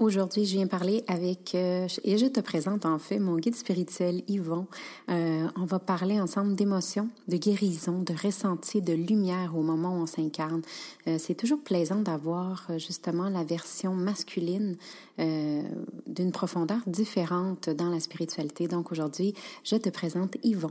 Aujourd'hui, je viens parler avec, euh, et je te présente en fait mon guide spirituel Yvon. Euh, on va parler ensemble d'émotions, de guérison, de ressenti, de lumière au moment où on s'incarne. Euh, c'est toujours plaisant d'avoir justement la version masculine d'une profondeur différente dans la spiritualité. Donc aujourd'hui, je te présente Yvon.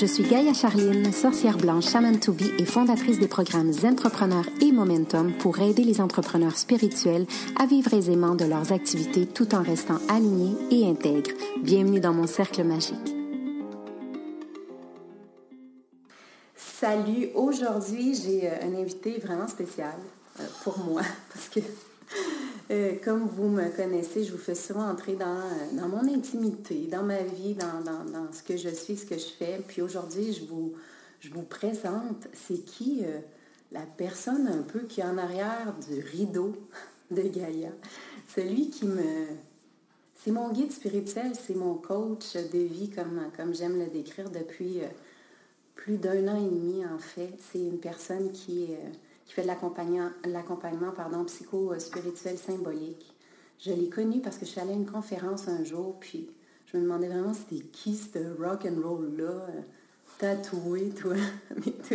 Je suis Gaïa Charline, sorcière blanche, shaman to be et fondatrice des programmes Entrepreneurs et Momentum pour aider les entrepreneurs spirituels à vivre aisément de leurs activités tout en restant alignés et intègres. Bienvenue dans mon cercle magique. Salut, aujourd'hui j'ai euh, un invité vraiment spécial euh, pour moi parce que euh, comme vous me connaissez, je vous fais souvent entrer dans, euh, mon intimité, dans ma vie, dans, ce que je suis, ce que je fais. Puis aujourd'hui, je vous, présente, c'est qui euh, la personne un peu qui est en arrière du rideau de Gaïa. Celui qui me... C'est mon guide spirituel, c'est mon coach de vie, comme, j'aime le décrire depuis plus d'un an et demi, en fait. C'est une personne qui qui fait de l'accompagnement psycho-spirituel symbolique. Je l'ai connu parce que je suis allée à une conférence un jour, puis je me demandais vraiment c'était qui ce rock and roll là tatoué, toi.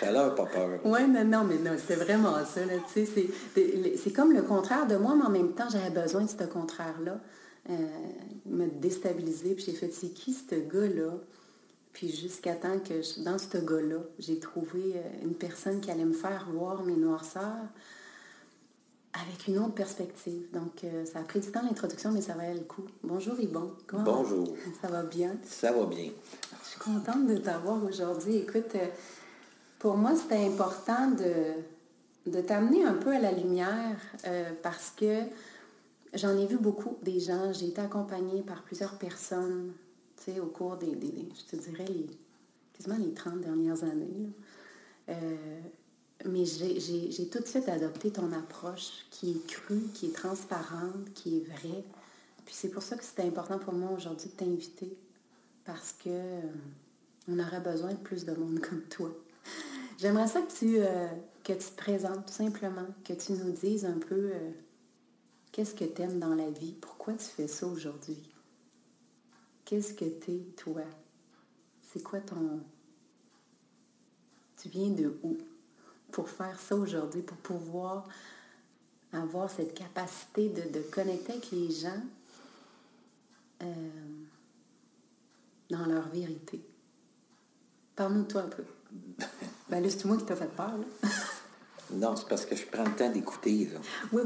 Ça l'air pas peur. Oui, non, non, mais non, c'était vraiment ça. C'est comme le contraire de moi, mais en même temps, j'avais besoin de ce contraire-là. Euh, me déstabiliser. Puis j'ai fait, c'est qui ce gars-là? Puis jusqu'à temps que dans ce gars-là, j'ai trouvé euh, une personne qui allait me faire voir mes noirceurs avec une autre perspective. Donc, euh, ça a pris du temps l'introduction, mais ça valait le coup. Bonjour Yvon. Bonjour. Ça va bien? Ça va bien. Je suis contente de t'avoir aujourd'hui. Écoute, euh, pour moi, c'était important de, de t'amener un peu à la lumière parce que j'en ai vu beaucoup des gens. J'ai été accompagnée par plusieurs personnes au cours des, je te dirais, les, quasiment les 30 dernières années. Euh, mais j'ai tout de suite adopté ton approche qui est crue, qui est transparente, qui est vraie. Puis c'est pour ça que c'était important pour moi aujourd'hui de t'inviter, parce que euh, on aurait besoin de plus de monde comme toi. J'aimerais ça que tu, euh, que tu te présentes tout simplement, que tu nous dises un peu qu'est-ce que tu aimes dans la vie, pourquoi tu fais ça aujourd'hui? Qu'est-ce que tu es, toi? C'est quoi ton... Tu viens de où pour faire ça aujourd'hui, pour pouvoir avoir cette capacité de, connecter avec les gens euh, dans leur vérité? Parle-nous de toi un peu. Ben là, c'est moi qui t'as fait peur, non, c'est parce que je prends le temps d'écouter. Oui,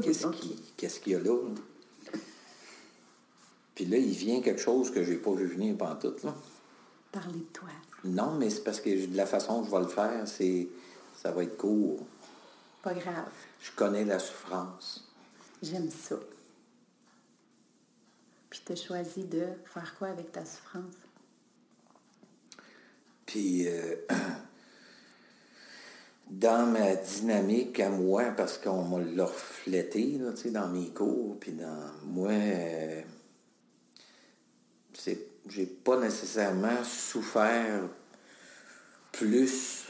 Qu'est-ce qu'il y a là? Puis là, il vient quelque chose que j'ai pas vu venir pendant tout. Là. Parler de toi. Non, mais c'est parce que de la façon que je vais le faire, c'est ça va être court. Pas grave. Je connais la souffrance. J'aime ça. Puis tu as choisi de faire quoi avec ta souffrance? Puis euh, dans ma dynamique à moi, parce qu'on m'a reflété là, dans mes cours, puis dans moi, euh, j'ai pas nécessairement souffert plus,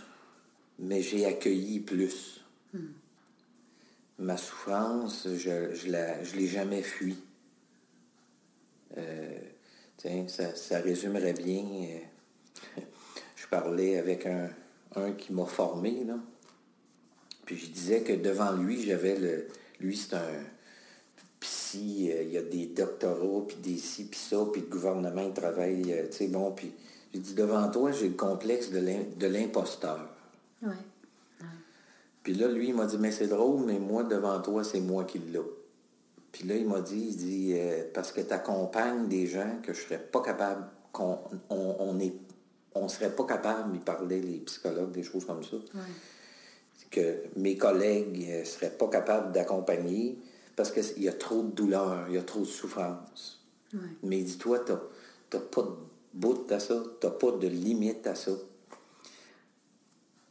mais j'ai accueilli plus. Hmm. Ma souffrance, je ne l'ai jamais fui. Euh, tiens, ça, résumerait bien. Euh, je parlais avec un, un qui m'a formé, là. Puis je disais que devant lui, j'avais le. Lui, c'est un euh, il y a des doctorats, puis des ci, puis ça, puis le gouvernement travaille, euh, tu sais, bon, puis j'ai dit, devant toi, j'ai le complexe de l'imposteur. Ouais. Puis là, lui, il m'a dit, mais c'est drôle, mais moi, devant toi, c'est moi qui l'ai. Puis là, il m'a dit, il dit, euh, parce que tu accompagnes des gens que je serais pas capable, qu'on on, est, on serait pas capable, il parlait, les psychologues, des choses comme ça, que mes collègues ne seraient pas capables d'accompagner parce qu'il y a trop de douleur, il y a trop de souffrance. Mais dis-toi, tu n'as pas de bout à ça, tu n'as pas de limite à ça.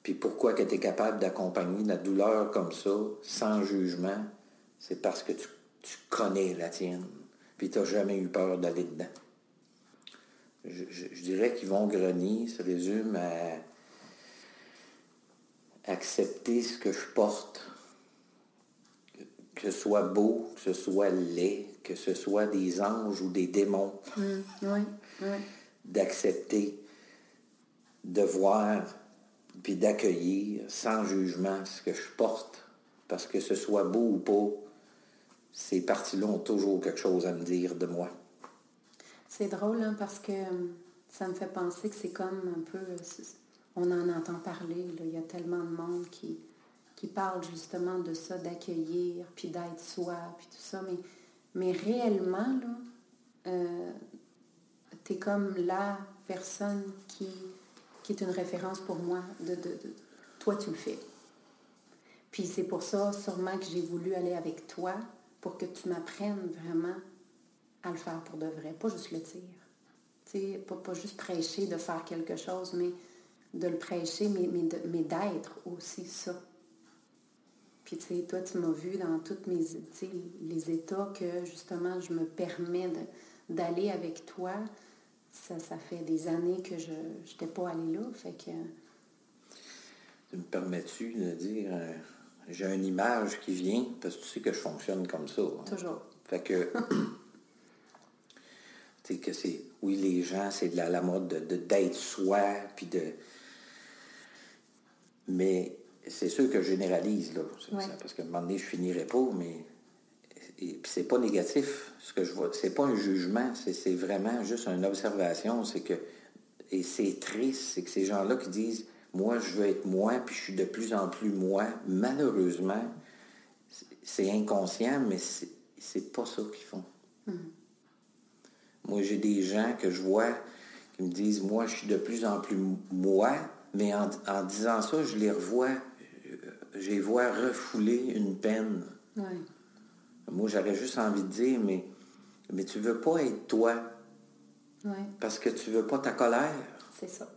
Puis pourquoi que tu es capable d'accompagner la douleur comme ça, sans jugement, c'est parce que tu, connais la tienne. Puis tu n'as jamais eu peur d'aller dedans. Je, dirais qu'ils vont grenier se résume à accepter ce que je porte, que ce soit beau, que ce soit laid, que ce soit des anges ou des démons. Mmh, D'accepter, de voir puis d'accueillir sans jugement ce que je porte, parce que ce soit beau ou pas, ces parties-là ont toujours quelque chose à me dire de moi. C'est drôle, hein, parce que euh, ça me fait penser que c'est comme un peu... On en entend parler, il y a tellement de monde qui, qui parle justement de ça, d'accueillir, puis d'être soi, puis tout ça, mais, mais réellement, là, euh, tu es comme la personne qui qui est une référence pour moi. De, toi, tu le fais. Puis c'est pour ça, sûrement, que j'ai voulu aller avec toi pour que tu m'apprennes vraiment à le faire pour de vrai, pas juste le dire. Pas, pas juste prêcher de faire quelque chose, mais de le prêcher, mais, mais, d'être aussi ça. Puis, tu sais, toi, tu m'as vu dans toutes mes, les états que, justement, je me permets d'aller avec toi, ça, ça fait des années que je n'étais pas allée là. Fait que... Tu me permets-tu de dire, euh, j'ai une image qui vient, parce que tu sais que je fonctionne comme ça. Hein. Toujours. Fait que, tu sais que c'est, oui, les gens, c'est de la, mode de, d'être soi, puis de... Mais c'est sûr que je généralise, là. parce qu'à un moment donné, je finirai pas, mais et puis c'est pas négatif, ce que je vois. C'est pas un jugement, c'est vraiment juste une observation. C'est que, et c'est triste, c'est que ces gens-là qui disent, moi, je veux être moi, puis je suis de plus en plus moi, malheureusement, c'est inconscient, mais c'est pas ça qu'ils font. Hmm. Moi, j'ai des gens que je vois qui me disent, moi, je suis de plus en plus moi, mais en, disant ça, je les revois, les vois refouler une peine. Moi, j'aurais juste envie de dire, mais, mais tu veux pas être toi. Parce que tu veux pas ta colère. C'est ça.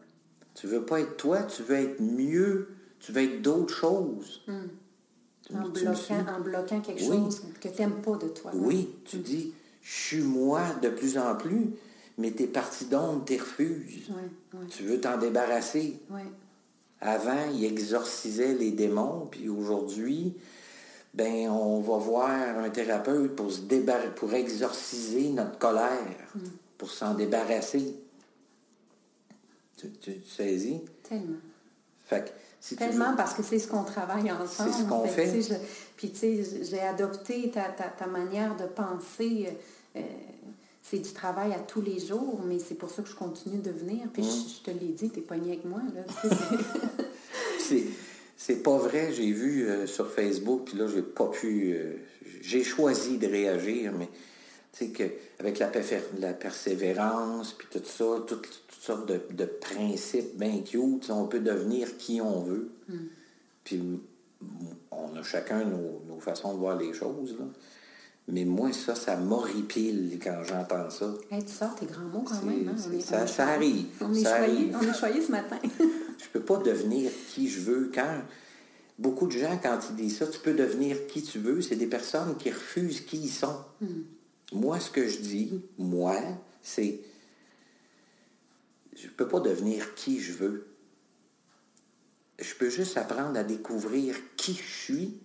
Tu veux pas être toi, tu veux être mieux, tu veux être d'autres choses. Hmm. En, bloquant, quelque chose que tu n'aimes pas de toi. Oui, tu dis, je suis moi de plus en plus, mais tes parties d'ombre, tu refuses. Tu veux t'en débarrasser. Avant, il exorcisait les démons, puis aujourd'hui, ben on va voir un thérapeute pour se débarrasser, pour exorciser notre colère, mm. pour s'en débarrasser. Tu, tu, saisis? Tellement. Fait Tellement parce que c'est ce qu'on travaille ensemble. C'est ce qu'on fait. puis tu sais, j'ai adopté ta, manière de penser. Euh, c'est du travail à tous les jours, mais c'est pour ça que je continue de venir. Puis mm. je, te l'ai dit, t'es pogné avec moi. Là, c'est c'est pas vrai, j'ai vu euh, sur Facebook, puis là, j'ai pas pu. Euh, j'ai choisi de réagir, mais tu sais qu'avec la, la persévérance, puis tout ça, toutes, sortes de, principes bien cute, on peut devenir qui on veut. Hmm. Puis on a chacun nos, façons de voir les choses, là. Mais moi, ça, ça m'horripile quand j'entends ça. tu sors tes grands mots quand même. Hein? ça, ça, arrive. On est, choyé, on est choyé ce matin. je peux pas devenir qui je veux. Quand beaucoup de gens, quand ils disent ça, tu peux devenir qui tu veux, c'est des personnes qui refusent qui ils sont. Hmm. Moi, ce que je dis, moi, c'est je peux pas devenir qui je veux. Je peux juste apprendre à découvrir qui je suis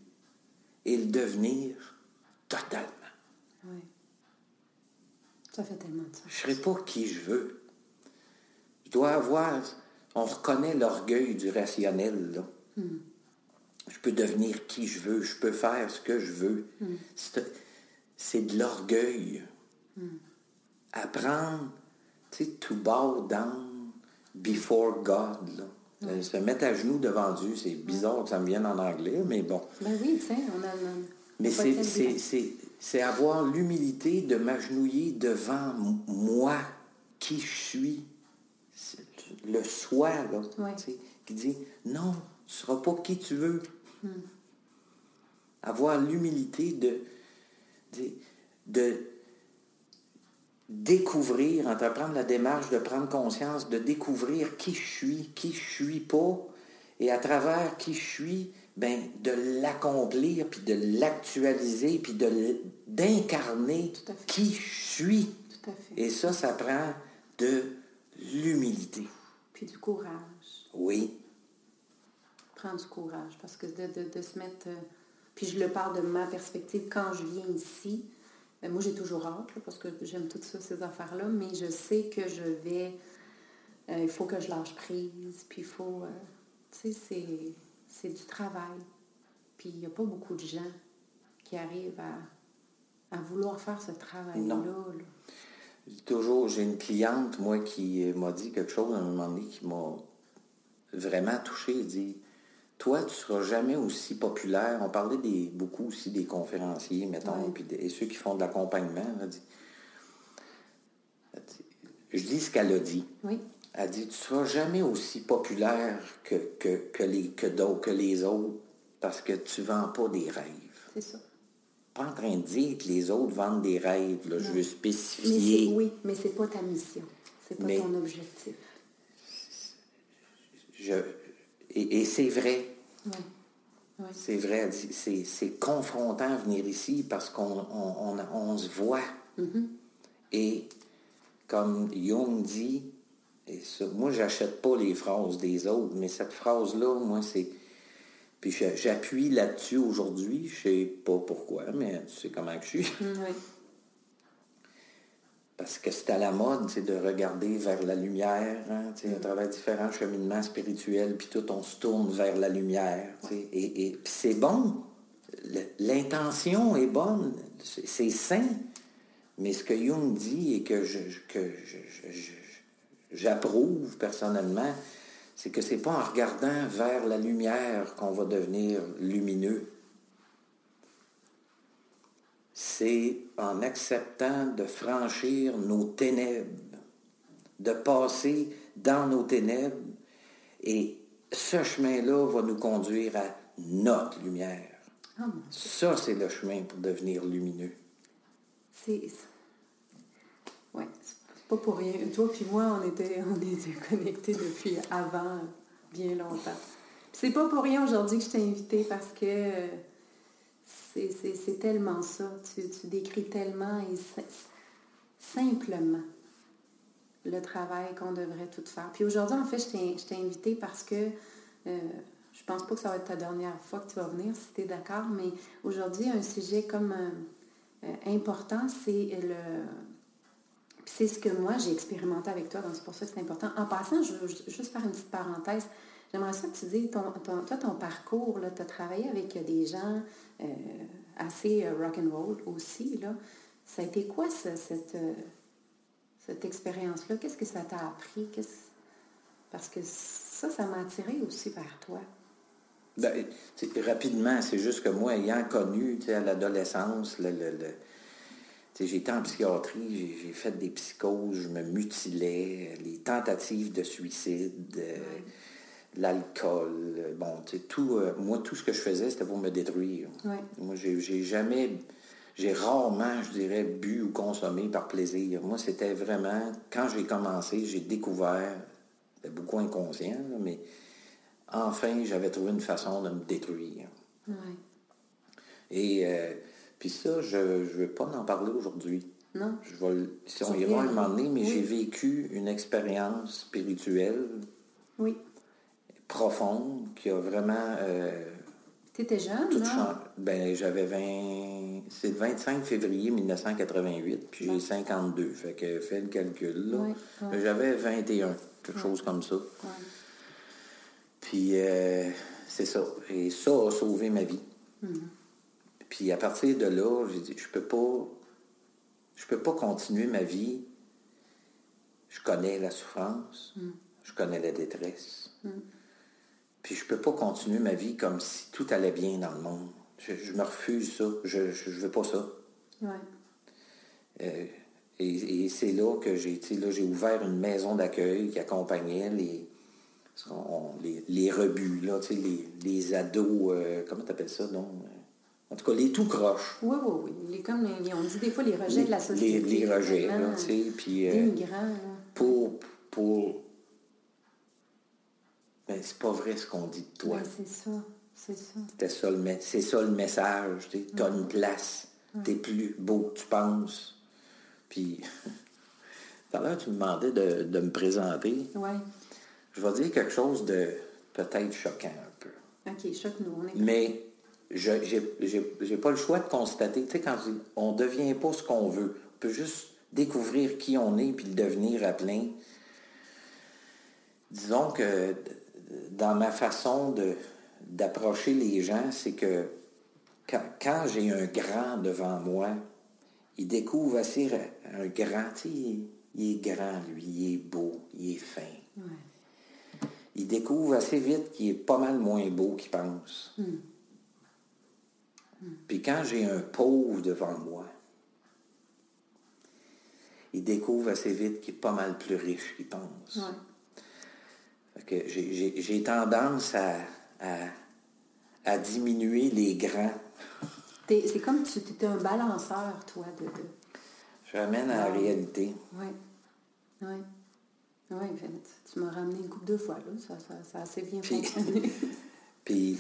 et le devenir Totalement. Oui. Ça fait tellement de sens. Je ne serai pas qui je veux. Je dois avoir... On reconnaît l'orgueil du rationnel, là. Hmm. Je peux devenir qui je veux. Je peux faire ce que je veux. Hmm. C'est de l'orgueil. Hmm. Apprendre, tu sais, to bow down before God, là. Euh, Se mettre à genoux devant Dieu, c'est bizarre que ça me vienne en anglais, mais bon. Ben oui, tu sais, on a... Mais c'est- avoir l'humilité de m'agenouiller devant moi, qui je suis. Le soi, là, qui dit non, tu ne seras pas qui tu veux. Hmm. Avoir l'humilité de, de, de découvrir, entreprendre la démarche de prendre conscience, de découvrir qui je suis, qui je suis pas, et à travers qui je suis, ben, de l'accomplir, puis de l'actualiser, puis d'incarner qui je suis. Tout à fait. Et ça, ça prend de l'humilité. Puis du courage. Oui, Prendre du courage. Parce que de, de- de se mettre... euh, Puis je le parle de ma perspective. Quand je viens ici, ben moi j'ai toujours hâte, là, parce que j'aime toutes ça, ces affaires-là, mais je sais que je vais... euh, il faut que je lâche prise, puis il faut... euh, tu sais, c'est, c'est du travail. Puis il n'y a pas beaucoup de gens qui arrivent à, à vouloir faire ce travail-là. Toujours, j'ai une cliente, moi, qui m'a dit quelque chose à un moment donné qui m'a vraiment touché. Elle dit Toi, tu ne seras jamais aussi populaire. On parlait des, beaucoup aussi des conférenciers, mettons, Ouais. des- et ceux qui font de l'accompagnement. Je dis ce qu'elle a dit. Oui, Elle dit Tu ne seras jamais aussi populaire que, que, que les, que, les autres parce que tu ne vends pas des rêves. c'est ça. Pas en train de dire que les autres vendent des rêves. Là. Je veux spécifier. oui, mais c'est pas ta mission. C'est pas Mais- ton objectif. Je, et, et c'est vrai, Oui. Oui. c'est vrai, c'est, confrontant venir ici parce qu'on on, on- on se voit. Et comme Jung dit, et ça, moi j'achète pas les phrases des autres, mais cette phrase-là, moi c'est... Puis j'appuie là-dessus aujourd'hui, je sais pas pourquoi, mais tu sais comment que je suis. Mm, oui. Parce que c'est à la mode, c'est de regarder vers la lumière, hein, à travers différents cheminements spirituels, puis tout, on se tourne vers la lumière. Et, et puis c'est bon. L'intention est bonne, c'est sain. Mais ce que Jung dit et que je, je- que je- je- je- j'approuve personnellement, c'est que c'est pas en regardant vers la lumière qu'on va devenir lumineux c'est en acceptant de franchir nos ténèbres, de passer dans nos ténèbres, et ce chemin-là va nous conduire à notre lumière. Ah, Ça, c'est le chemin pour devenir lumineux. C'est. Ouais, c'est pas pour rien. Toi puis moi, on était, on était connectés depuis avant, bien longtemps. C'est pas pour rien aujourd'hui que je t'ai invité parce que euh, c'est tellement ça. Tu, tu décris tellement et si- simplement le travail qu'on devrait tout faire. Puis aujourd'hui, en fait, je t'ai invité parce que euh, je pense pas que ça va être ta dernière fois que tu vas venir, si tu es d'accord, mais aujourd'hui, un sujet comme euh, important, c'est le. C'est ce que moi j'ai expérimenté avec toi, donc c'est pour ça que c'est important. En passant, je veux ju- juste faire une petite parenthèse. J'aimerais ça que tu dises, ton, ton- toi, ton parcours, tu as travaillé avec euh, des gens euh, assez euh, rock'n'roll aussi. Là. Ça a été quoi ça, cette, cette expérience-là? Qu'est-ce que ça t'a appris? Parce que ça, ça m'a attiré aussi vers toi. Ben, rapidement, c'est juste que moi, ayant connu à l'adolescence, j'étais en psychiatrie, j'ai- fait des psychoses, je me mutilais, les tentatives de suicide, euh, l'alcool, euh, bon, tu sais, tout, euh, moi, tout ce que je faisais, c'était pour me détruire. Ouais. Moi, j'ai jamais, j'ai rarement, je dirais, bu ou consommé par plaisir. Moi, c'était vraiment, quand j'ai commencé, j'ai découvert, c'était beaucoup inconscient, là, mais enfin, j'avais trouvé une façon de me détruire. Ouais. Et euh, puis ça, je ne veux pas en parler aujourd'hui. Non? Je vais, si on ira un moment donné, mais Oui. j'ai vécu une expérience spirituelle Oui. profonde qui a vraiment euh, Tu étais jeune, non? Ben, j'avais 20... C'est le 25 février 1988, puis j'ai 52. Fait que fais le calcul, là. Ouais. J'avais 21, quelque chose comme ça. Puis euh, c'est ça. Et ça a sauvé ma vie. Puis à partir de là, j'ai dit, je peux pas. Je peux pas continuer ma vie. Je connais la souffrance. Je connais la détresse. Puis je peux pas continuer ma vie comme si tout allait bien dans le monde. Je, me refuse ça. Je, je, veux pas ça. Ouais. Euh, et, c'est là que j'ai là, j'ai ouvert une maison d'accueil qui accompagnait les, les, les, rebuts, là, les, les ados, euh, comment tu appelles ça, donc? En tout cas, les tout croches. Oui, oui, oui. Les, comme on dit des fois les rejets de la société. Les, les rejets, là, tu sais. Puis, euh, migrants. Pour, pour... Ben, c'est pas vrai ce qu'on dit de toi. Ben, c'est ça, c'est ça. C'est ça, le, c'est ça le message, tu as une place. Tu es plus beau que tu penses. Puis, tout à l'heure, tu me demandais de, de me présenter. Oui. Je vais dire quelque chose de peut-être choquant un peu. OK, choque-nous. Mais je n'ai pas le choix de constater, tu sais, quand on ne devient pas ce qu'on veut, on peut juste découvrir qui on est puis le devenir à plein. Disons que dans ma façon d'approcher les gens, c'est que quand, j'ai un grand devant moi, il découvre assez un grand, tu sais, il, est grand, lui, il est beau, il est fin. Il découvre assez vite qu'il est pas mal moins beau qu'il pense. Hmm. Puis quand j'ai un pauvre devant moi, il découvre assez vite qu'il est pas mal plus riche qu'il pense. J'ai tendance à, à, diminuer les grands. C'est comme si tu étais un balanceur, toi. De, Je ramène à la réalité. Oui. Oui. Oui, tu m'as ramené une couple de fois, là. Ça, ça, ça a assez bien puis, fonctionné. puis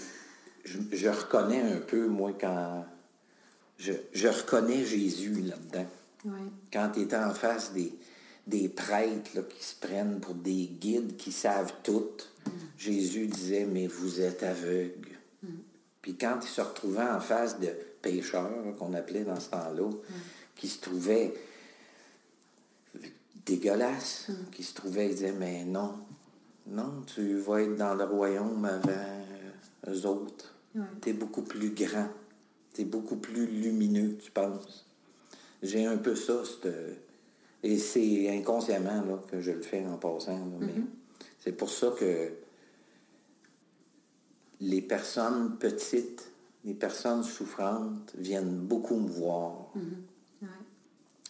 je, reconnais un peu, moi, quand... Je, reconnais Jésus là-dedans. Quand tu étais en face des, des prêtres qui se prennent pour des guides qui savent tout, mm. Jésus disait, mais vous êtes aveugles. Mm. Puis quand il se retrouvait en face de pécheurs, qu'on appelait dans ce temps-là, mm. qui se trouvaient dégueulasses, qui se trouvaient, il disait, mais non, non, tu vas être dans le royaume avant eux autres. Tu es beaucoup plus grand. Tu es beaucoup plus lumineux, tu penses. J'ai un peu ça, et c'est inconsciemment là, que je le fais en passant. mais mm-hmm. c'est pour ça que les personnes petites, les personnes souffrantes viennent beaucoup me voir. Mm-hmm.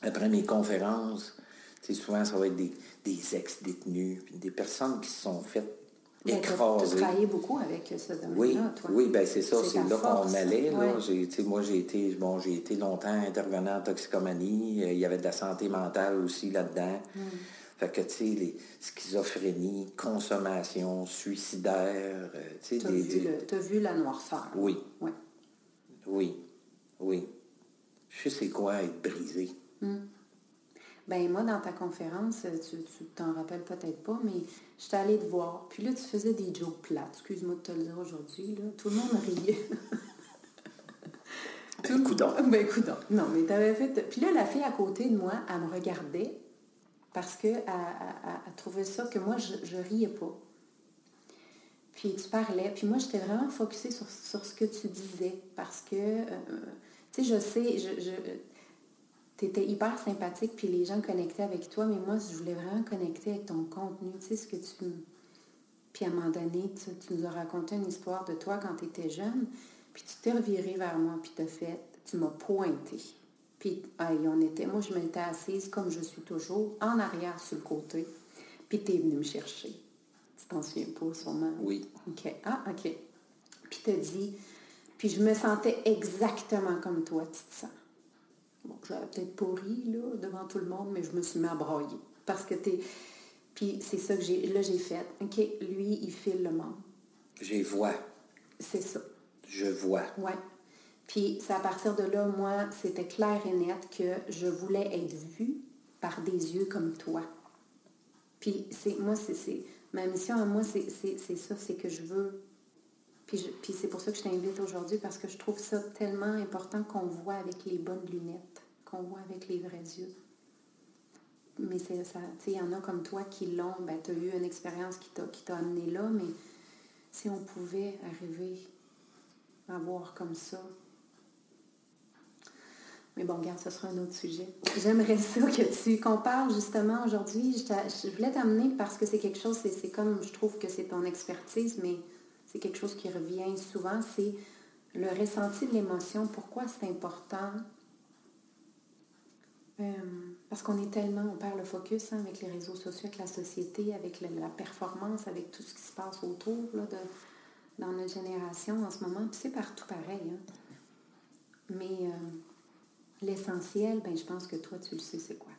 Après mes conférences, souvent ça va être des, des ex-détenus, des personnes qui se sont faites écrasé. Tu as beaucoup avec ce domaine-là, oui, toi. Oui, ben c'est ça, c'est là qu'on allait. Là. Moi, j'ai été, bon, j'ai été longtemps intervenant en toxicomanie. Euh, il y avait de la santé mentale aussi là-dedans. Hmm. Fait que, tu sais, les schizophrénie, consommation, suicidaire, euh, tu sais, as vu la noirceur. Oui. Oui. Oui. Oui. Je sais quoi être brisé. Hmm. Ben moi, dans ta conférence, tu, tu t'en rappelles peut-être pas, mais j'étais allée te voir. Puis là, tu faisais des jokes plates. Excuse-moi de te le dire aujourd'hui. Là. Tout le monde riait. Tout le coudon. Ben, coudon. Non, mais t'avais fait... Puis là, la fille à côté de moi, elle me regardait parce qu'elle elle, trouvait ça que moi, je, je riais pas. Puis tu parlais. Puis moi, j'étais vraiment focusée sur, ce que tu disais parce que, euh, tu sais, je sais, je, je tu étais hyper sympathique, puis les gens connectaient avec toi, mais moi, je voulais vraiment connecter avec ton contenu, tu sais, ce que tu... Puis à un moment donné, tu, nous as raconté une histoire de toi quand tu étais jeune, puis tu t'es reviré vers moi, puis t'as fait, tu m'as pointé. Puis, on était, moi, je m'étais assise comme je suis toujours, en arrière sur le côté, puis tu es venu me chercher. Tu t'en souviens pas, sûrement? Oui. OK. Ah, OK. Puis t'as dit, puis je me sentais exactement comme toi, tu te sens. Bon, j'avais peut-être pas ri, là, devant tout le monde, mais je me suis mis à brailler. Parce que t'es... Puis c'est ça que j'ai... Là, j'ai fait. OK, lui, il file le monde. J'ai vois. C'est ça. Je vois. Ouais. Puis c'est à partir de là, moi, c'était clair et net que je voulais être vue par des yeux comme toi. Puis c'est moi, c'est ma mission à moi, c'est ça, c'est que je veux puis, c'est pour ça que je t'invite aujourd'hui, parce que je trouve ça tellement important qu'on voit avec les bonnes lunettes, qu'on voit avec les vrais yeux. Mais c'est ça, il y en a comme toi qui l'ont, ben, tu as eu une expérience qui t'a amené là, mais si on pouvait arriver à voir comme ça. Mais bon, regarde, ce sera un autre sujet. J'aimerais ça que tu, parle justement aujourd'hui. Je voulais t'amener parce que c'est quelque chose, c'est comme, je trouve que c'est ton expertise, mais c'est quelque chose qui revient souvent, c'est le ressenti de l'émotion. Pourquoi c'est important? Euh, parce qu'on est tellement, on perd le focus hein, avec les réseaux sociaux, avec la société, avec la, performance, avec tout ce qui se passe autour là, de, dans notre génération en ce moment. Puis c'est partout pareil. Hein. Mais euh, l'essentiel, ben, je pense que toi, tu le sais, c'est quoi?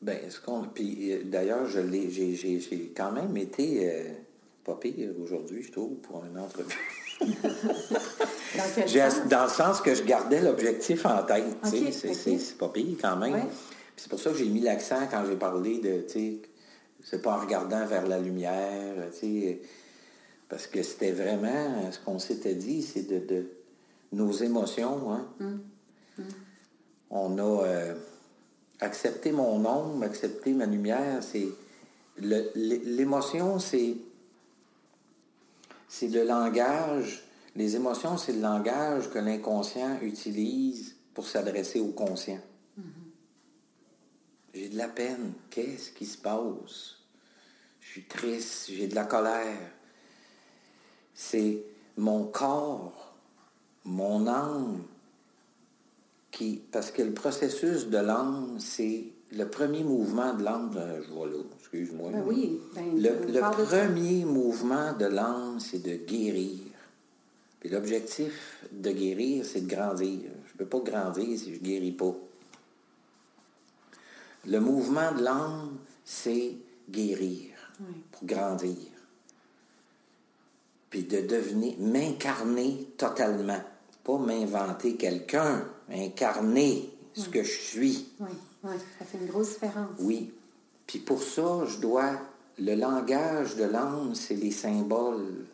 Ben, ce qu'on. Puis euh, d'ailleurs. J'ai quand même été pas pire aujourd'hui, je trouve, pour une entrevue. dans, dans, le sens que je gardais l'objectif en tête. C'est pas pire quand même. C'est pour ça que j'ai mis l'accent quand j'ai parlé de. C'est pas en regardant vers la lumière. Parce que c'était vraiment ce qu'on s'était dit, c'est de, de, nos émotions. Hein? Hum. Hum. On a. Euh, accepter mon ombre, accepter ma lumière, c'est l'émotion, c'est c'est le langage. Les émotions, c'est le langage que l'inconscient utilise pour s'adresser au conscient. Mm-hmm. J'ai de la peine. Qu'est-ce qui se passe? Je suis triste. J'ai de la colère. C'est mon corps, mon âme, parce que le processus de l'âme, c'est le premier mouvement de l'âme, je vois là, excuse-moi. Ben oui, ben, le, premier mouvement de l'âme, c'est de guérir. Puis l'objectif de guérir, c'est de grandir. Je ne peux pas grandir si je ne guéris pas. Le mouvement de l'âme, c'est guérir, pour grandir. Puis de devenir, m'incarner totalement. Pas m'inventer quelqu'un, incarner ce que je suis. Oui, oui, ça fait une grosse différence. Oui. Puis pour ça, je dois. Le langage de l'âme, c'est les symboles.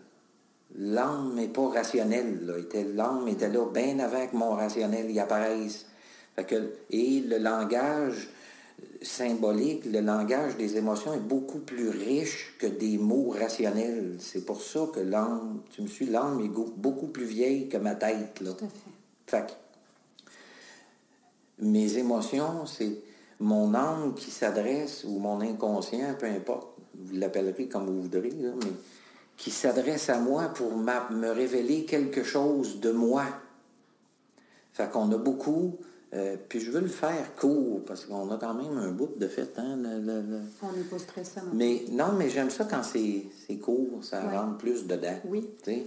L'âme n'est pas rationnelle. L'âme était là bien avant que mon rationnel y apparaisse. et le langage symbolique, le langage des émotions est beaucoup plus riche que des mots rationnels. C'est pour ça que l'âme, tu me suis, l'âme est beaucoup plus vieille que ma tête. Là. Tout à fait. fait mes émotions, c'est mon âme qui s'adresse, ou mon inconscient, peu importe, vous l'appellerez comme vous voudrez, mais qui s'adresse à moi pour me révéler quelque chose de moi. Fait qu'on a beaucoup, euh, puis je veux le faire court, parce qu'on a quand même un bout de fait. Hein, On n'est pas stressé. Mais non, mais j'aime ça quand c'est court, ça rentre plus dedans. Oui.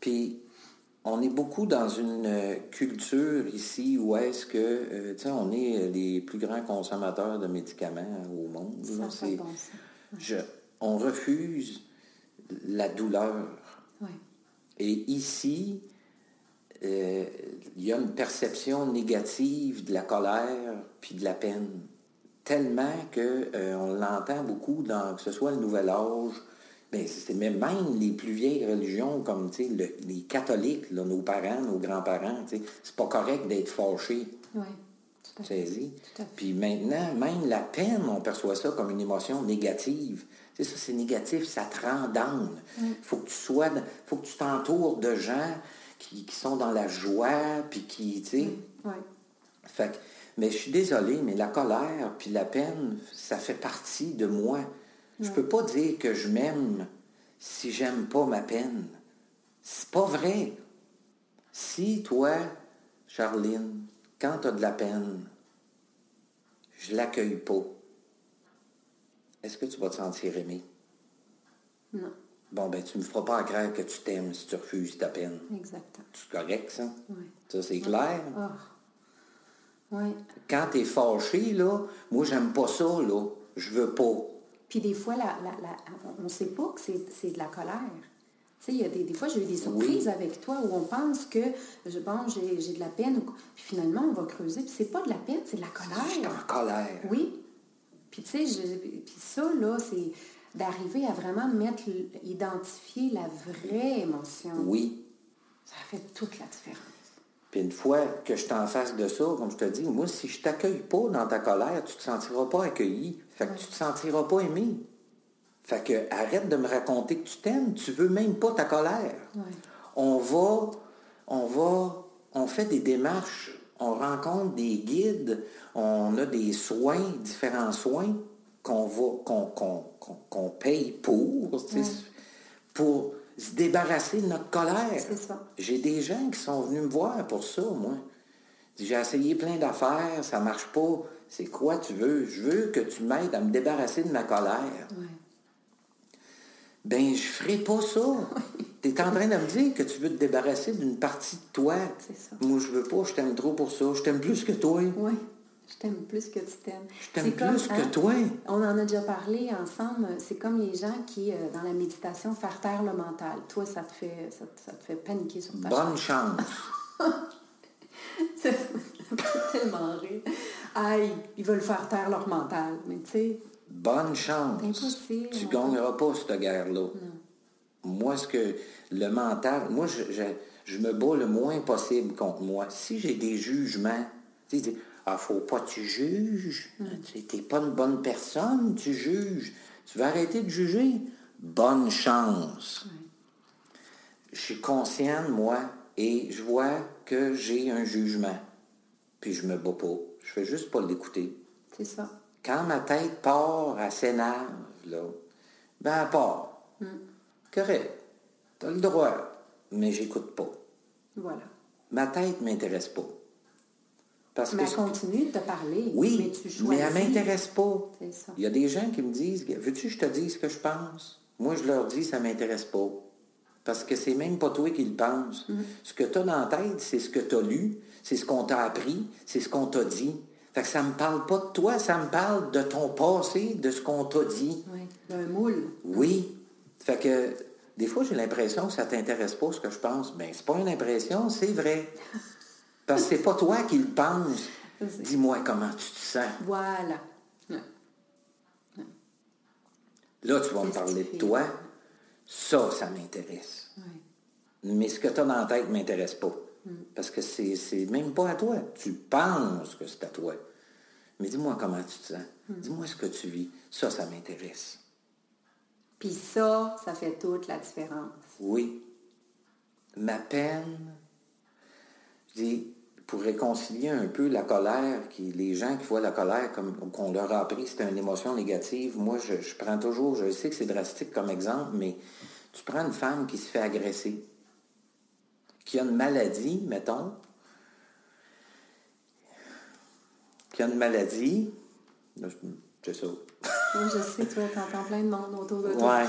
Puis on est beaucoup dans une euh, culture ici où est-ce que, euh, tu sais, on est les plus grands consommateurs de médicaments au monde. je, on refuse la douleur. Et ici, euh, il y a une perception négative de la colère puis de la peine. Tellement qu'on l'entend beaucoup dans, que ce soit le nouvel âge, c'est même, les plus vieilles religions, comme les catholiques, nos parents, nos grands-parents, c'est pas correct d'être fâché. Oui. Saisi. Puis maintenant, même la peine, on perçoit ça comme une émotion négative. ça, c'est négatif, ça te rend down. Il faut que tu sois, faut que tu t'entoures de gens qui, sont dans la joie, puis qui, tu sais. Fait mais je suis désolé, mais la colère puis la peine, ça fait partie de moi. Je ne peux pas dire que je m'aime si j'aime pas ma peine. C'est pas vrai. Si toi, Charline, quand tu as de la peine, je l'accueille pas, est-ce que tu vas te sentir aimé? Non. Bon, ben, tu me feras pas croire que tu t'aimes si tu refuses ta peine. Exactement. C'est correct, ça? Oui. Ça, c'est clair? Ah. Oui. Quand tu es fâché, là, moi, j'aime pas ça, là. Je veux pas. Puis des fois, la, on ne sait pas que c'est de la colère. Tu sais, il y a des, des fois, j'ai eu des surprises avec toi où on pense que, bon, j'ai de la peine, puis finalement, on va creuser, puis c'est pas de la peine, c'est de la colère. Je en colère. Oui. Puis tu sais, puis ça, là, c'est d'arriver à vraiment mettre, identifier la vraie émotion. Oui. Ça fait toute la différence. Puis une fois que je t'en face de ça, comme je te dis, moi, si je t'accueille pas dans ta colère, tu ne te sentiras pas accueilli. Fait que tu te sentiras pas aimé. Fait que arrête de me raconter que tu t'aimes, tu veux même pas ta colère. On va, on va, on fait des démarches, on rencontre des guides, on a des soins, différents soins qu'on va, qu'on, qu'on, paye pour, pour se débarrasser de notre colère. C'est ça. J'ai des gens qui sont venus me voir pour ça, moi. J'ai essayé plein d'affaires, ça marche pas. C'est quoi tu veux? Je veux que tu m'aides à me débarrasser de ma colère. Ouais. Ben, je ferai pas ça. Tu es en train de me dire que tu veux te débarrasser d'une partie de toi. C'est ça. Moi, je veux pas, je t'aime trop pour ça. Je t'aime plus que toi. Oui. Je t'aime plus que tu t'aimes. Je t'aime C'est plus comme, hein, que toi. On en a déjà parlé ensemble. C'est comme les gens qui, euh, dans la méditation, faire taire le mental. Toi, ça te fait, ça, te- ça te fait paniquer sur ta Bonne chance. Ça tellement rire. Aïe, ils veulent faire taire leur mental. Mais tu sais, Bonne chance. Impossible. Tu gagneras pas cette guerre-là. Moi, ce que le mental, moi, je, je, je me bats le moins possible contre moi. Si j'ai des jugements, tu dis, ah, faut pas que tu juges. Tu n'es pas une bonne personne, tu juges. Tu vas arrêter de juger? Bonne chance. Je suis consciente, moi, et je vois que j'ai un jugement. Puis je me bats pas. Je fais juste pas l'écouter. c'est ça. Quand ma tête part, elle s'énerve, là, ben elle part. Correct. T'as le droit. Mais j'écoute pas. Voilà. Ma tête m'intéresse pas. Parce Mais que elle continue de te parler. oui, mais tu choisis. mais elle m'intéresse pas. Ça. Il y a des gens qui me disent, veux-tu que je te dise ce que je pense? Moi, je leur dis, ça m'intéresse pas. Parce que c'est même pas toi qui le penses. Mm-hmm. Ce que tu as dans la tête, c'est ce que tu as lu, c'est ce qu'on t'a appris, c'est ce qu'on t'a dit. Fait que ça me parle pas de toi, ça me parle de ton passé, de ce qu'on t'a dit. Oui, d'un moule. Oui. Fait que des fois, j'ai l'impression que ça t'intéresse pas ce que je pense. Mais c'est pas une impression, c'est vrai. Parce que c'est pas toi qui le penses. C'est- Dis-moi comment tu te sens. Voilà. Ouais. Là, tu vas me parler de toi. Ça, ça m'intéresse. Ouais. Mais ce que tu as dans la tête ne m'intéresse pas. Mm. Parce que c'est c'est même pas à toi. Tu penses que c'est à toi. Mais dis-moi comment tu te sens. Mm. Dis-moi ce que tu vis. Ça, ça m'intéresse. Puis ça, ça fait toute la différence. Oui. Ma peine, dis, pour réconcilier un peu la colère, qui, les gens qui voient la colère comme qu'on leur a appris c'était une émotion négative, moi, je, je prends toujours, je sais que c'est drastique comme exemple, mais tu prends une femme qui se fait agresser, qui a une maladie, mettons, qui a une maladie, là, je- c'est ça, Moi, je sais, toi, t'entends plein de monde autour de toi. Ouais.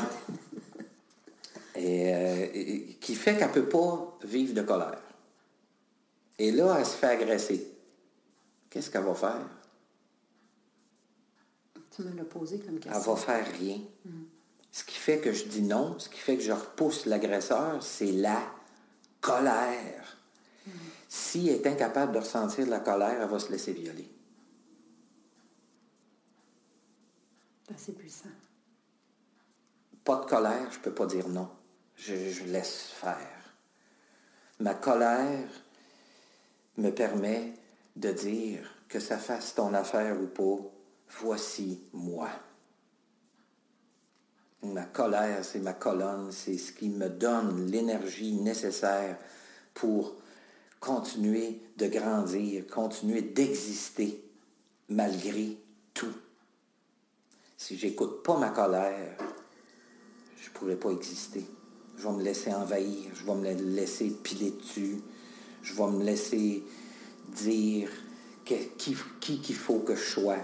Et, euh, et- qui fait qu'elle ne peut pas vivre de colère. Et là, elle se fait agresser. Qu'est-ce qu'elle va faire? Tu me l'as posé comme Elle question. va faire rien. Ce qui fait que je dis non, ce qui fait que je repousse l'agresseur, c'est la colère. Si elle est incapable de ressentir de la colère, elle va se laisser violer. C'est assez puissant. Pas de colère, je ne peux pas dire non. Je, je laisse faire. Ma colère me permet de dire que ça fasse ton affaire ou pas, voici moi. Ma colère, c'est ma colonne, c'est ce qui me donne l'énergie nécessaire pour continuer de grandir, continuer d'exister malgré tout. Si j'écoute pas ma colère, je pourrais pas exister. Je vais me laisser envahir, je vais me laisser piler dessus, je vais me laisser dire que- qui qui qu'il faut que je sois.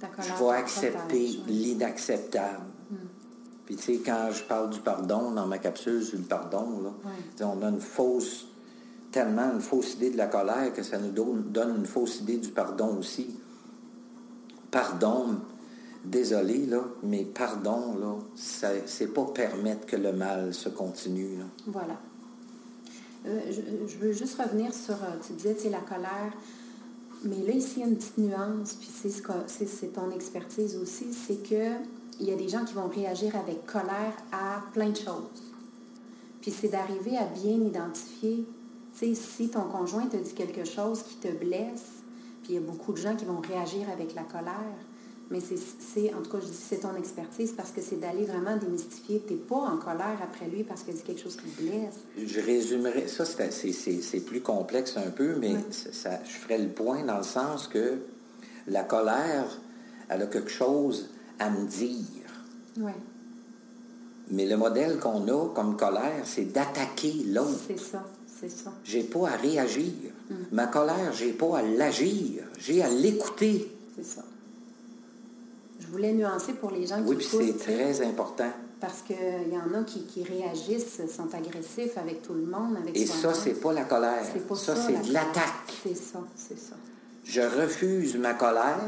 Ta Je vais te accepter l'inacceptable. Puis tu sais, quand je parle du pardon, dans ma capsule sur le pardon, là, on a une fausse, tellement une fausse idée de la colère que ça nous donne une fausse idée du pardon aussi. Pardon, désolé, là, mais pardon, là, c'est pas permettre que le mal se continue. là. Voilà. Euh, je, je veux juste revenir sur, euh, tu disais, sais, la colère. Mais là, ici, il y a une petite nuance, puis c'est, c'est, c'est ton expertise aussi, c'est que il y a des gens qui vont réagir avec colère à plein de choses. Puis c'est d'arriver à bien identifier, tu sais, si ton conjoint te dit quelque chose qui te blesse, puis il y a beaucoup de gens qui vont réagir avec la colère, mais c'est, en tout cas, je dis c'est ton expertise parce que c'est d'aller vraiment démystifier. Tu n'es pas en colère après lui parce qu'il dit quelque chose qui te blesse. Je résumerai, ça c'est, c'est- c'est- c'est plus complexe un peu, mais ça- je ferai le point dans le sens que la colère, elle a quelque chose à me dire. Oui. Mais le modèle qu'on a comme colère, c'est d'attaquer l'autre. C'est ça, c'est ça. J'ai pas à réagir. Ma colère, j'ai pas à l'agir. J'ai à l'écouter. C'est ça. Je voulais nuancer pour les gens qui Oui, puis c'est très important. parce qu'il y en a qui, qui réagissent, sont agressifs avec tout le monde, avec Et ça, c'est pas la colère. C'est pas ça, ça, c'est de l'attaque. C'est ça, c'est ça. Je refuse ma colère.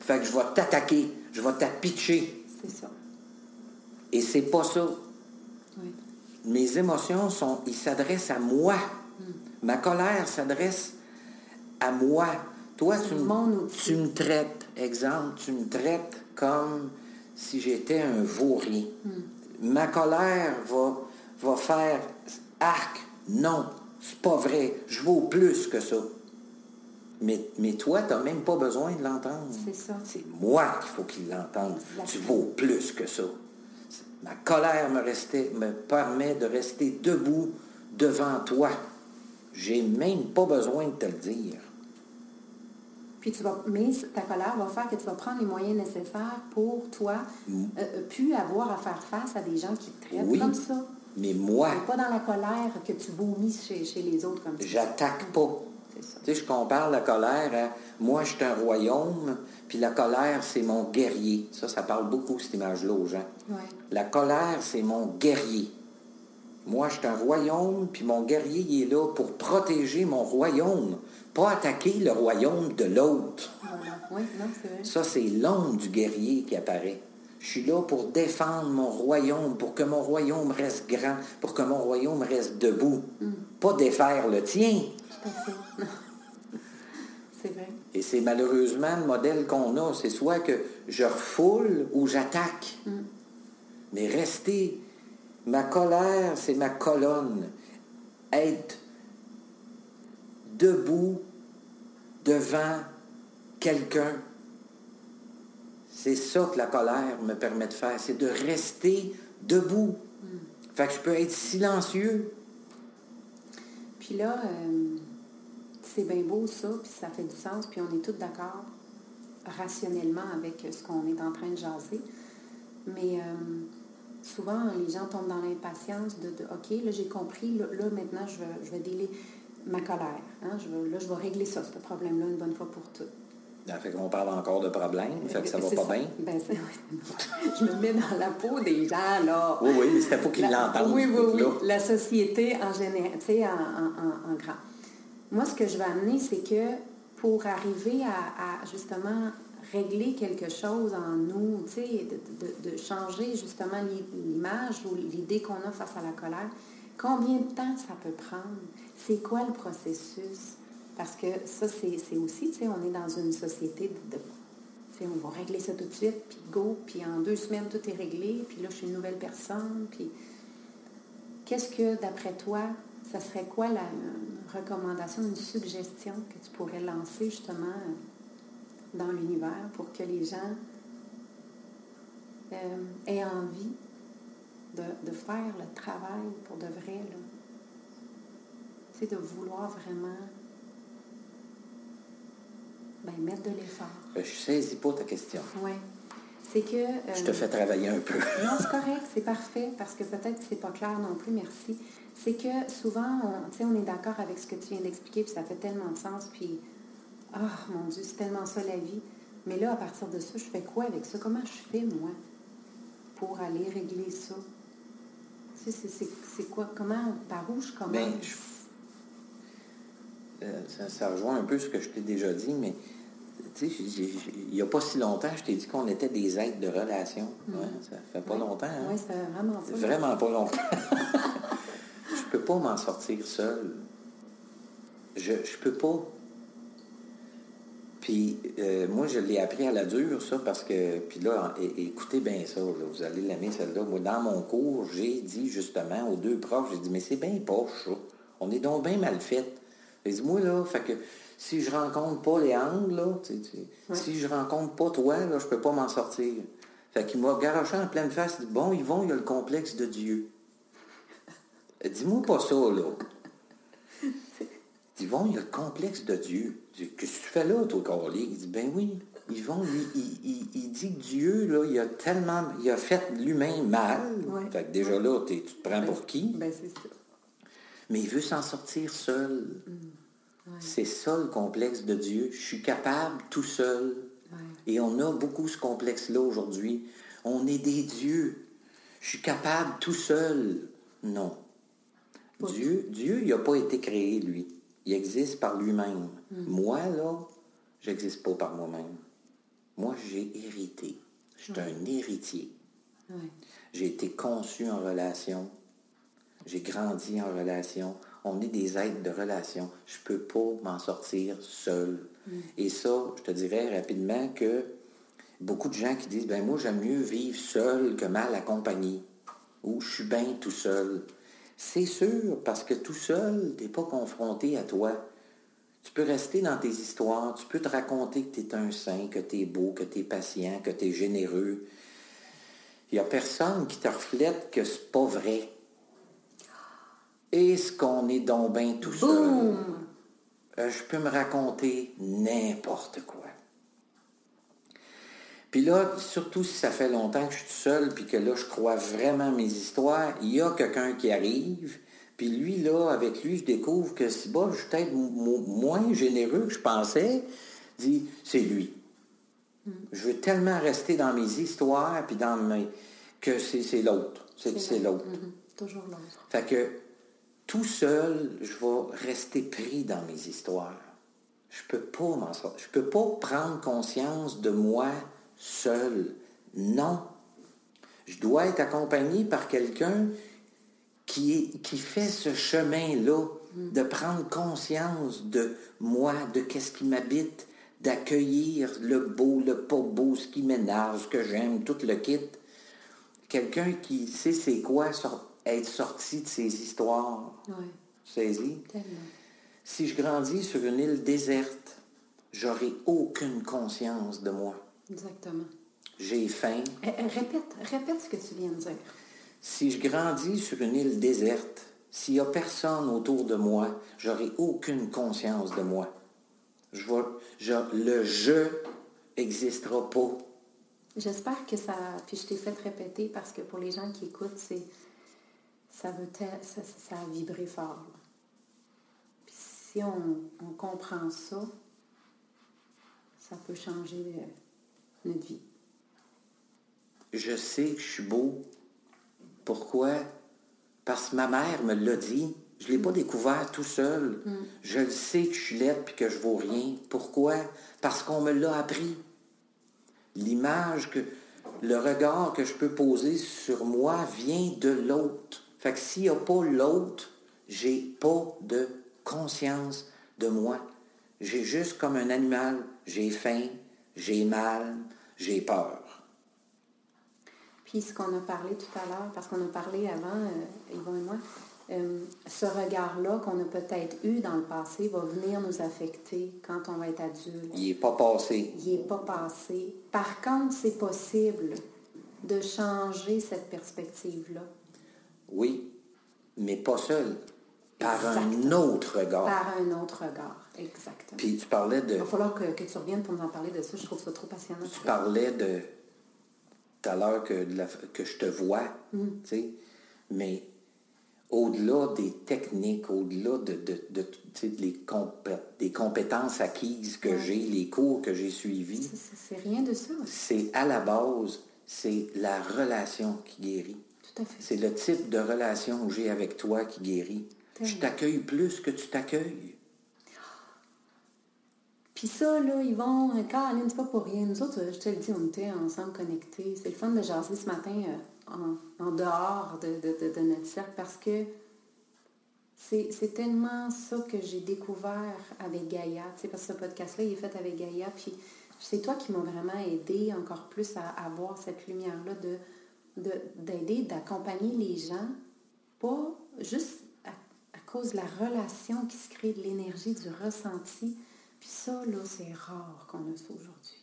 Fait que je vais t'attaquer. Je vais t'appitcher. C'est ça. Et c'est pas ça. Oui. Mes émotions sont, ils s'adressent à moi. Ma colère s'adresse à moi. Toi, tu, me- tu me traites, exemple, tu me traites comme si j'étais un vaurien. Ma colère va, va faire arc. Non, c'est pas vrai. Je vaux plus que ça. Mais, mais toi, tu n'as même pas besoin de l'entendre. C'est ça. C'est moi qu'il faut qu'il l'entende. Tu vaux plus que ça. Ma colère me, restait- me permet de rester debout devant toi. J'ai même pas besoin de te le dire. Puis tu vas, mais ta colère va faire que tu vas prendre les moyens nécessaires pour toi, euh, euh, plus avoir à faire face à des gens qui te traitent Oui. comme ça. Mais moi, Et pas dans la colère que tu vomis chez, chez les autres comme ça. j'attaque pas. C'est. Tu sais, je compare la colère à moi, je suis un royaume, puis la colère, c'est mon guerrier. Ça, ça parle beaucoup, cette image-là, aux gens. Ouais. La colère, c'est mon guerrier. Moi, je suis un royaume, puis mon guerrier, il est là pour protéger mon royaume, pas attaquer le royaume de l'autre. Voilà. Oui. Ça, c'est l'ombre du guerrier qui apparaît. Je suis là pour défendre mon royaume, pour que mon royaume reste grand, pour que mon royaume reste debout. Pas défaire le tien. C'est vrai. Et c'est malheureusement le modèle qu'on a. C'est soit que je refoule ou j'attaque. Mais rester, ma colère, c'est ma colonne. Être debout devant quelqu'un. C'est ça que la colère me permet de faire, c'est de rester debout. Fait que je peux être silencieux. Puis là, euh, c'est bien beau ça, puis ça fait du sens, puis on est tous d'accord rationnellement avec ce qu'on est en train de jaser. Mais euh, souvent, les gens tombent dans l'impatience de, de, OK, là j'ai compris, là, là, maintenant je vais, je vais délai ma colère. hein, je vais- là, je vais régler ça, ce problème-là, une bonne fois pour toutes. Ça fait qu'on parle encore de problème, fait que ça va pas bien? Ben, je me mets dans la peau des gens, là. Oui, oui, mais c'était pas qu'ils l'entendent. Oui, oui, oui. La société en général, tu sais, en, en- en- en grand. Moi, ce que je vais amener, c'est que pour arriver à, à, justement régler quelque chose en nous, tu sais, de, de- de changer justement l'i- l'image ou l'idée qu'on a face à la colère, combien de temps ça peut prendre? C'est quoi le processus? Parce que ça, c'est aussi, tu sais, on est dans une société de, on va régler ça tout de suite, puis go, puis en deux semaines, tout est réglé, puis là, je suis une nouvelle personne, puis qu'est-ce que, d'après toi, ça serait quoi la recommandation, une suggestion que tu pourrais lancer justement dans l'univers pour que les gens euh, aient envie de, de faire le travail pour de vrai, là? Sais, de vouloir vraiment ben, mettre de l'effort. Je saisis pas ta question. Oui. C'est que... euh, Je te fais travailler un peu. non, c'est correct, c'est parfait, parce que peut-être que c'est pas clair non plus, merci. C'est que souvent, on, tu sais, on est d'accord avec ce que tu viens d'expliquer, puis ça fait tellement de sens, puis, ah, mon Dieu, c'est tellement ça la vie. Mais là, à partir de ça, je fais quoi avec ça? Comment je fais, moi, pour aller régler ça? C'est- quoi? Comment, par où je commence? Ben, je- Euh, ça, ça rejoint un peu ce que je t'ai déjà dit, mais il n'y a pas si longtemps, je t'ai dit qu'on était des êtres de relation. Ouais, ça fait pas longtemps. hein? Oui, c'est vraiment ça. Vraiment pas longtemps. je peux pas m'en sortir seul. Je, je peux pas. Puis euh, moi, je l'ai appris à la dure, ça, parce que. Puis là, écoutez bien ça, là, vous allez l'aimer celle-là. Moi, dans mon cours, j'ai dit justement aux deux profs, j'ai dit, mais c'est bien poche, ça. On est donc bien mal fait. J'ai dit, moi, là, fait que si je rencontre pas les angles, là, tu sais, tu sais, Ouais. si je rencontre pas toi, là, je peux pas m'en sortir. Fait qu'il m'a garoché en pleine face, il dit, bon, Yvon, il y a le complexe de Dieu. Dis-moi pas ça, là. Yvon, il y a le complexe de Dieu. Qu'est-ce que tu fais là, toi, Carly? Il dit, ben oui. Yvon, il, il, dit que Dieu, là, il a tellement, il a fait l'humain mal. Fait que déjà là, tu te prends pour qui? Ben, c'est ça. Mais il veut s'en sortir seul. Mm. C'est ça le complexe de Dieu. Je suis capable tout seul. Et on a beaucoup ce complexe-là aujourd'hui. On est des dieux. Je suis capable tout seul. Non. Dieu, Dieu, il n'a pas été créé, lui. Il existe par lui-même. Mm. Moi, là, j'existe pas par moi-même. Moi, j'ai hérité. Je suis un héritier. J'ai été conçu en relation. J'ai grandi en relation. On est des êtres de relation. Je ne peux pas m'en sortir seul. Mm. Et ça, je te dirais rapidement que beaucoup de gens qui disent, ben moi, j'aime mieux vivre seul que mal accompagné. Ou je suis bien tout seul. C'est sûr, parce que tout seul, tu n'es pas confronté à toi. Tu peux rester dans tes histoires, tu peux te raconter que tu es un saint, que tu es beau, que tu es patient, que tu es généreux. Il n'y a personne qui te reflète que c'est pas vrai. Est-ce qu'on est donc bien tout seul? Euh, je peux me raconter n'importe quoi. Puis là, surtout si ça fait longtemps que je suis tout seul, puis que là, je crois vraiment mes histoires, il y a quelqu'un qui arrive, puis lui, là, avec lui, je découvre que si bon, je suis peut-être moins généreux que je pensais, dit, c'est lui. Hmm. Je veux tellement rester dans mes histoires, puis dans mes... que c'est l'autre. C'est l'autre. Mm-hmm. Toujours l'autre. Fait que tout seul, je vais rester pris dans mes histoires. Je peux pas m'en sortir. Je peux pas prendre conscience de moi seul. Non. Je dois être accompagné par quelqu'un qui, qui fait ce chemin-là, de prendre conscience de moi, de qu'est-ce qui m'habite, d'accueillir le beau, le pas beau, ce qui m'énerve, ce que j'aime, tout le kit. Quelqu'un qui sait c'est quoi être sorti de ses histoires. Oui. Saisi? Si je grandis sur une île déserte, j'aurai aucune conscience de moi. Exactement. J'ai faim. Eh, eh, répète, répète ce que tu viens de dire. Si je grandis sur une île déserte, s'il n'y a personne autour de moi, j'aurai aucune conscience de moi. Je vois, le je n'existera pas. J'espère que ça. Puis je t'ai fait répéter parce que pour les gens qui écoutent, c'est ça veut ça, ça a vibré fort. Puis si on, on comprend ça, ça peut changer notre vie. Je sais que je suis beau. Pourquoi? Parce que ma mère me l'a dit. Je ne l'ai pas mm. découvert tout seul. Mm. Je le sais que je suis laide et que je vaux rien. Pourquoi? Parce qu'on me l'a appris. L'image que, le regard que je peux poser sur moi vient de l'autre. Fait que s'il n'y a pas l'autre, j'ai pas de conscience de moi. J'ai juste comme un animal. J'ai faim, j'ai mal, j'ai peur. Puis ce qu'on a parlé tout à l'heure, parce qu'on a parlé avant, euh, Yvon et moi, euh, ce regard-là qu'on a peut-être eu dans le passé va venir nous affecter quand on va être adulte. Il n'est pas passé. Il n'est pas passé. Par contre, c'est possible de changer cette perspective-là. Oui, mais pas seul. Par un autre regard. Par un autre regard, exactement. Puis tu parlais de... Il va falloir que, que, tu reviennes pour nous en parler de ça. Je trouve ça trop passionnant. Tu parlais de... Tout à l'heure que, que je te vois, mm. tu sais, mais au-delà des techniques, au-delà de, de, de, les des compétences acquises que j'ai, les cours que j'ai suivis. C'est rien de ça. C'est à la base, c'est la relation qui guérit. Tout à fait. C'est le type de relation que j'ai avec toi qui guérit. Je t'accueille plus que tu t'accueilles. Puis ça, là, ils vont, Caroline, c'est pas pour rien. Nous autres, je te le dis, on était ensemble connectés. C'est le fun de jaser ce matin euh, en, dehors de, notre cercle parce que c'est tellement ça que j'ai découvert avec Gaïa. Tu sais, parce que ce podcast-là, il est fait avec Gaïa. Puis c'est toi qui m'as vraiment aidé encore plus à avoir cette lumière-là de d'aider, d'accompagner les gens, pas juste cause de la relation qui se crée, de l'énergie, du ressenti. Puis ça, là, c'est rare qu'on a ça aujourd'hui.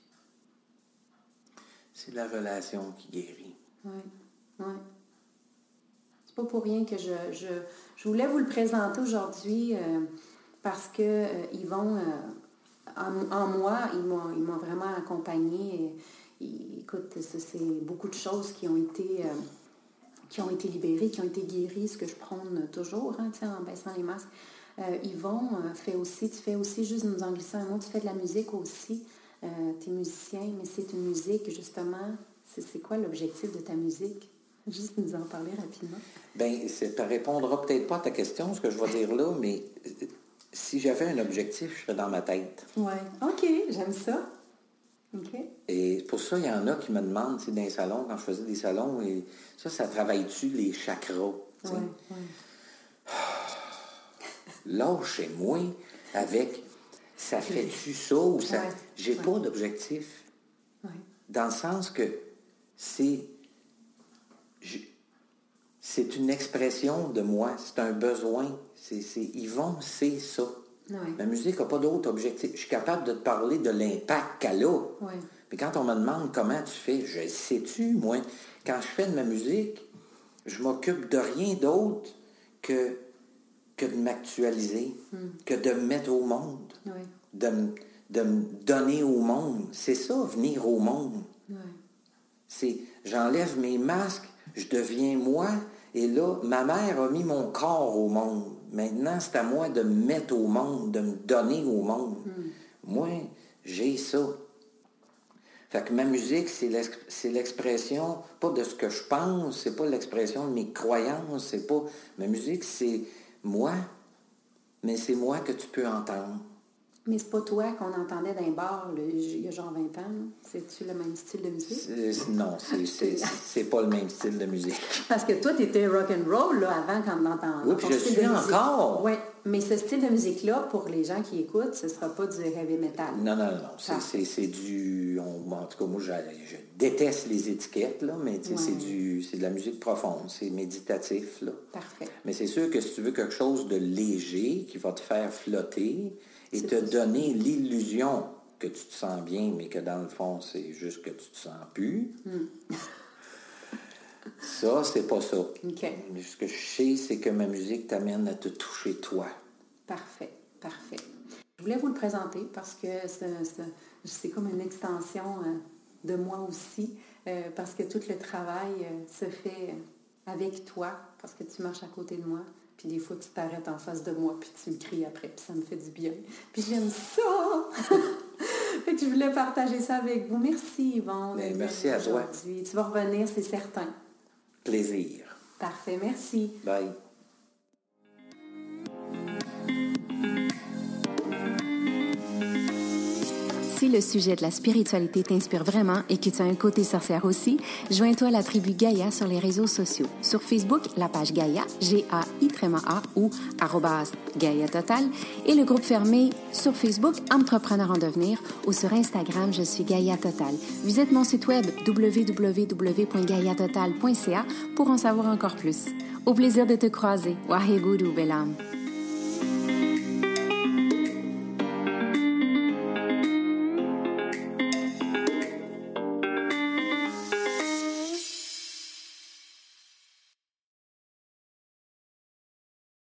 C'est la relation qui guérit. Oui, oui. C'est pas pour rien que je, je, voulais vous le présenter aujourd'hui euh, parce que euh, Yvon euh, en, moi, ils m'ont vraiment accompagné. écoute, c'est beaucoup de choses qui ont été qui ont été libérées, qui ont été guéries, ce que je prône toujours, hein, en baissant les masques. Euh, Yvon euh, fait aussi, tu fais aussi, juste nous en glissant un mot, tu fais de la musique aussi. Euh, tu es musicien, mais c'est une musique, justement, c'est quoi l'objectif de ta musique? Juste nous en parler rapidement. Bien, ça répondra peut-être pas à ta question, ce que je vais dire là, mais euh, si j'avais un objectif, je serais dans ma tête. Oui, OK, j'aime ça. Et pour ça, il y en a qui me demandent, tu sais, dans les salons, quand je faisais des salons, et ça, ça travaille-tu les chakras? Ouais, Lâchez-moi avec ça fait-tu ça ou ça? J'ai pas d'objectif. Dans le sens que c'est. C'est une expression de moi, c'est un besoin. C'est, Yvon, c'est ça. Ma musique n'a pas d'autre objectif. Je suis capable de te parler de l'impact qu'elle a. Mais quand on me demande comment tu fais, je sais-tu, moi, quand je fais de ma musique, je m'occupe de rien d'autre que, que de m'actualiser, hmm. que de me mettre au monde, de, de me donner au monde. C'est ça, venir au monde. C'est j'enlève mes masques, je deviens moi, et là, ma mère a mis mon corps au monde. Maintenant, c'est à moi de me mettre au monde, de me donner au monde. Hmm. Moi, j'ai ça. Fait que ma musique, c'est l'expression, pas de ce que je pense, c'est pas l'expression de mes croyances, c'est pas... Ma musique, c'est moi, mais c'est moi que tu peux entendre. Mais c'est pas toi qu'on entendait les bars il y a genre 20 ans. C'est-tu le même style de musique? Non, c'est pas le même style de musique. Parce que toi, tu étais rock and roll là, avant quand on entend. Oui, puis je suis encore. Oui, mais ce style de musique-là, pour les gens qui écoutent, ce ne sera pas du heavy metal. Non, non, non. C'est du. en tout cas, moi, je, déteste les étiquettes, là, mais c'est de la musique profonde. C'est méditatif. Là. Parfait. Mais c'est sûr que si tu veux quelque chose de léger qui va te faire flotter, et te donner l'illusion que tu te sens bien, mais que dans le fond, c'est juste que tu te sens plus. Hmm. ça, c'est pas ça. Ce que je sais, c'est que ma musique t'amène à te toucher toi. Parfait, parfait. Je voulais vous le présenter parce que c'est comme une extension euh, de moi aussi, euh, parce que tout le travail euh, se fait avec toi, parce que tu marches à côté de moi. Puis des fois, tu t'arrêtes en face de moi, puis tu me cries après, puis ça me fait du bien. Puis j'aime ça! fait que je voulais partager ça avec vous. Merci, Yvon. Ben, merci à toi. Tu vas revenir, c'est certain. Plaisir. Parfait, merci. Bye. Si le sujet de la spiritualité t'inspire vraiment et que tu as un côté sorcière aussi, joins-toi à la tribu Gaïa sur les réseaux sociaux. Sur Facebook, la page Gaïa, G-A-I-A ou arrobas Gaïa Total, et le groupe fermé sur Facebook Entrepreneur en devenir ou sur Instagram, je suis Gaïa Total. Visite mon site web www.gaïatotal.ca pour en savoir encore plus. Au plaisir de te croiser. Waheguru Belam.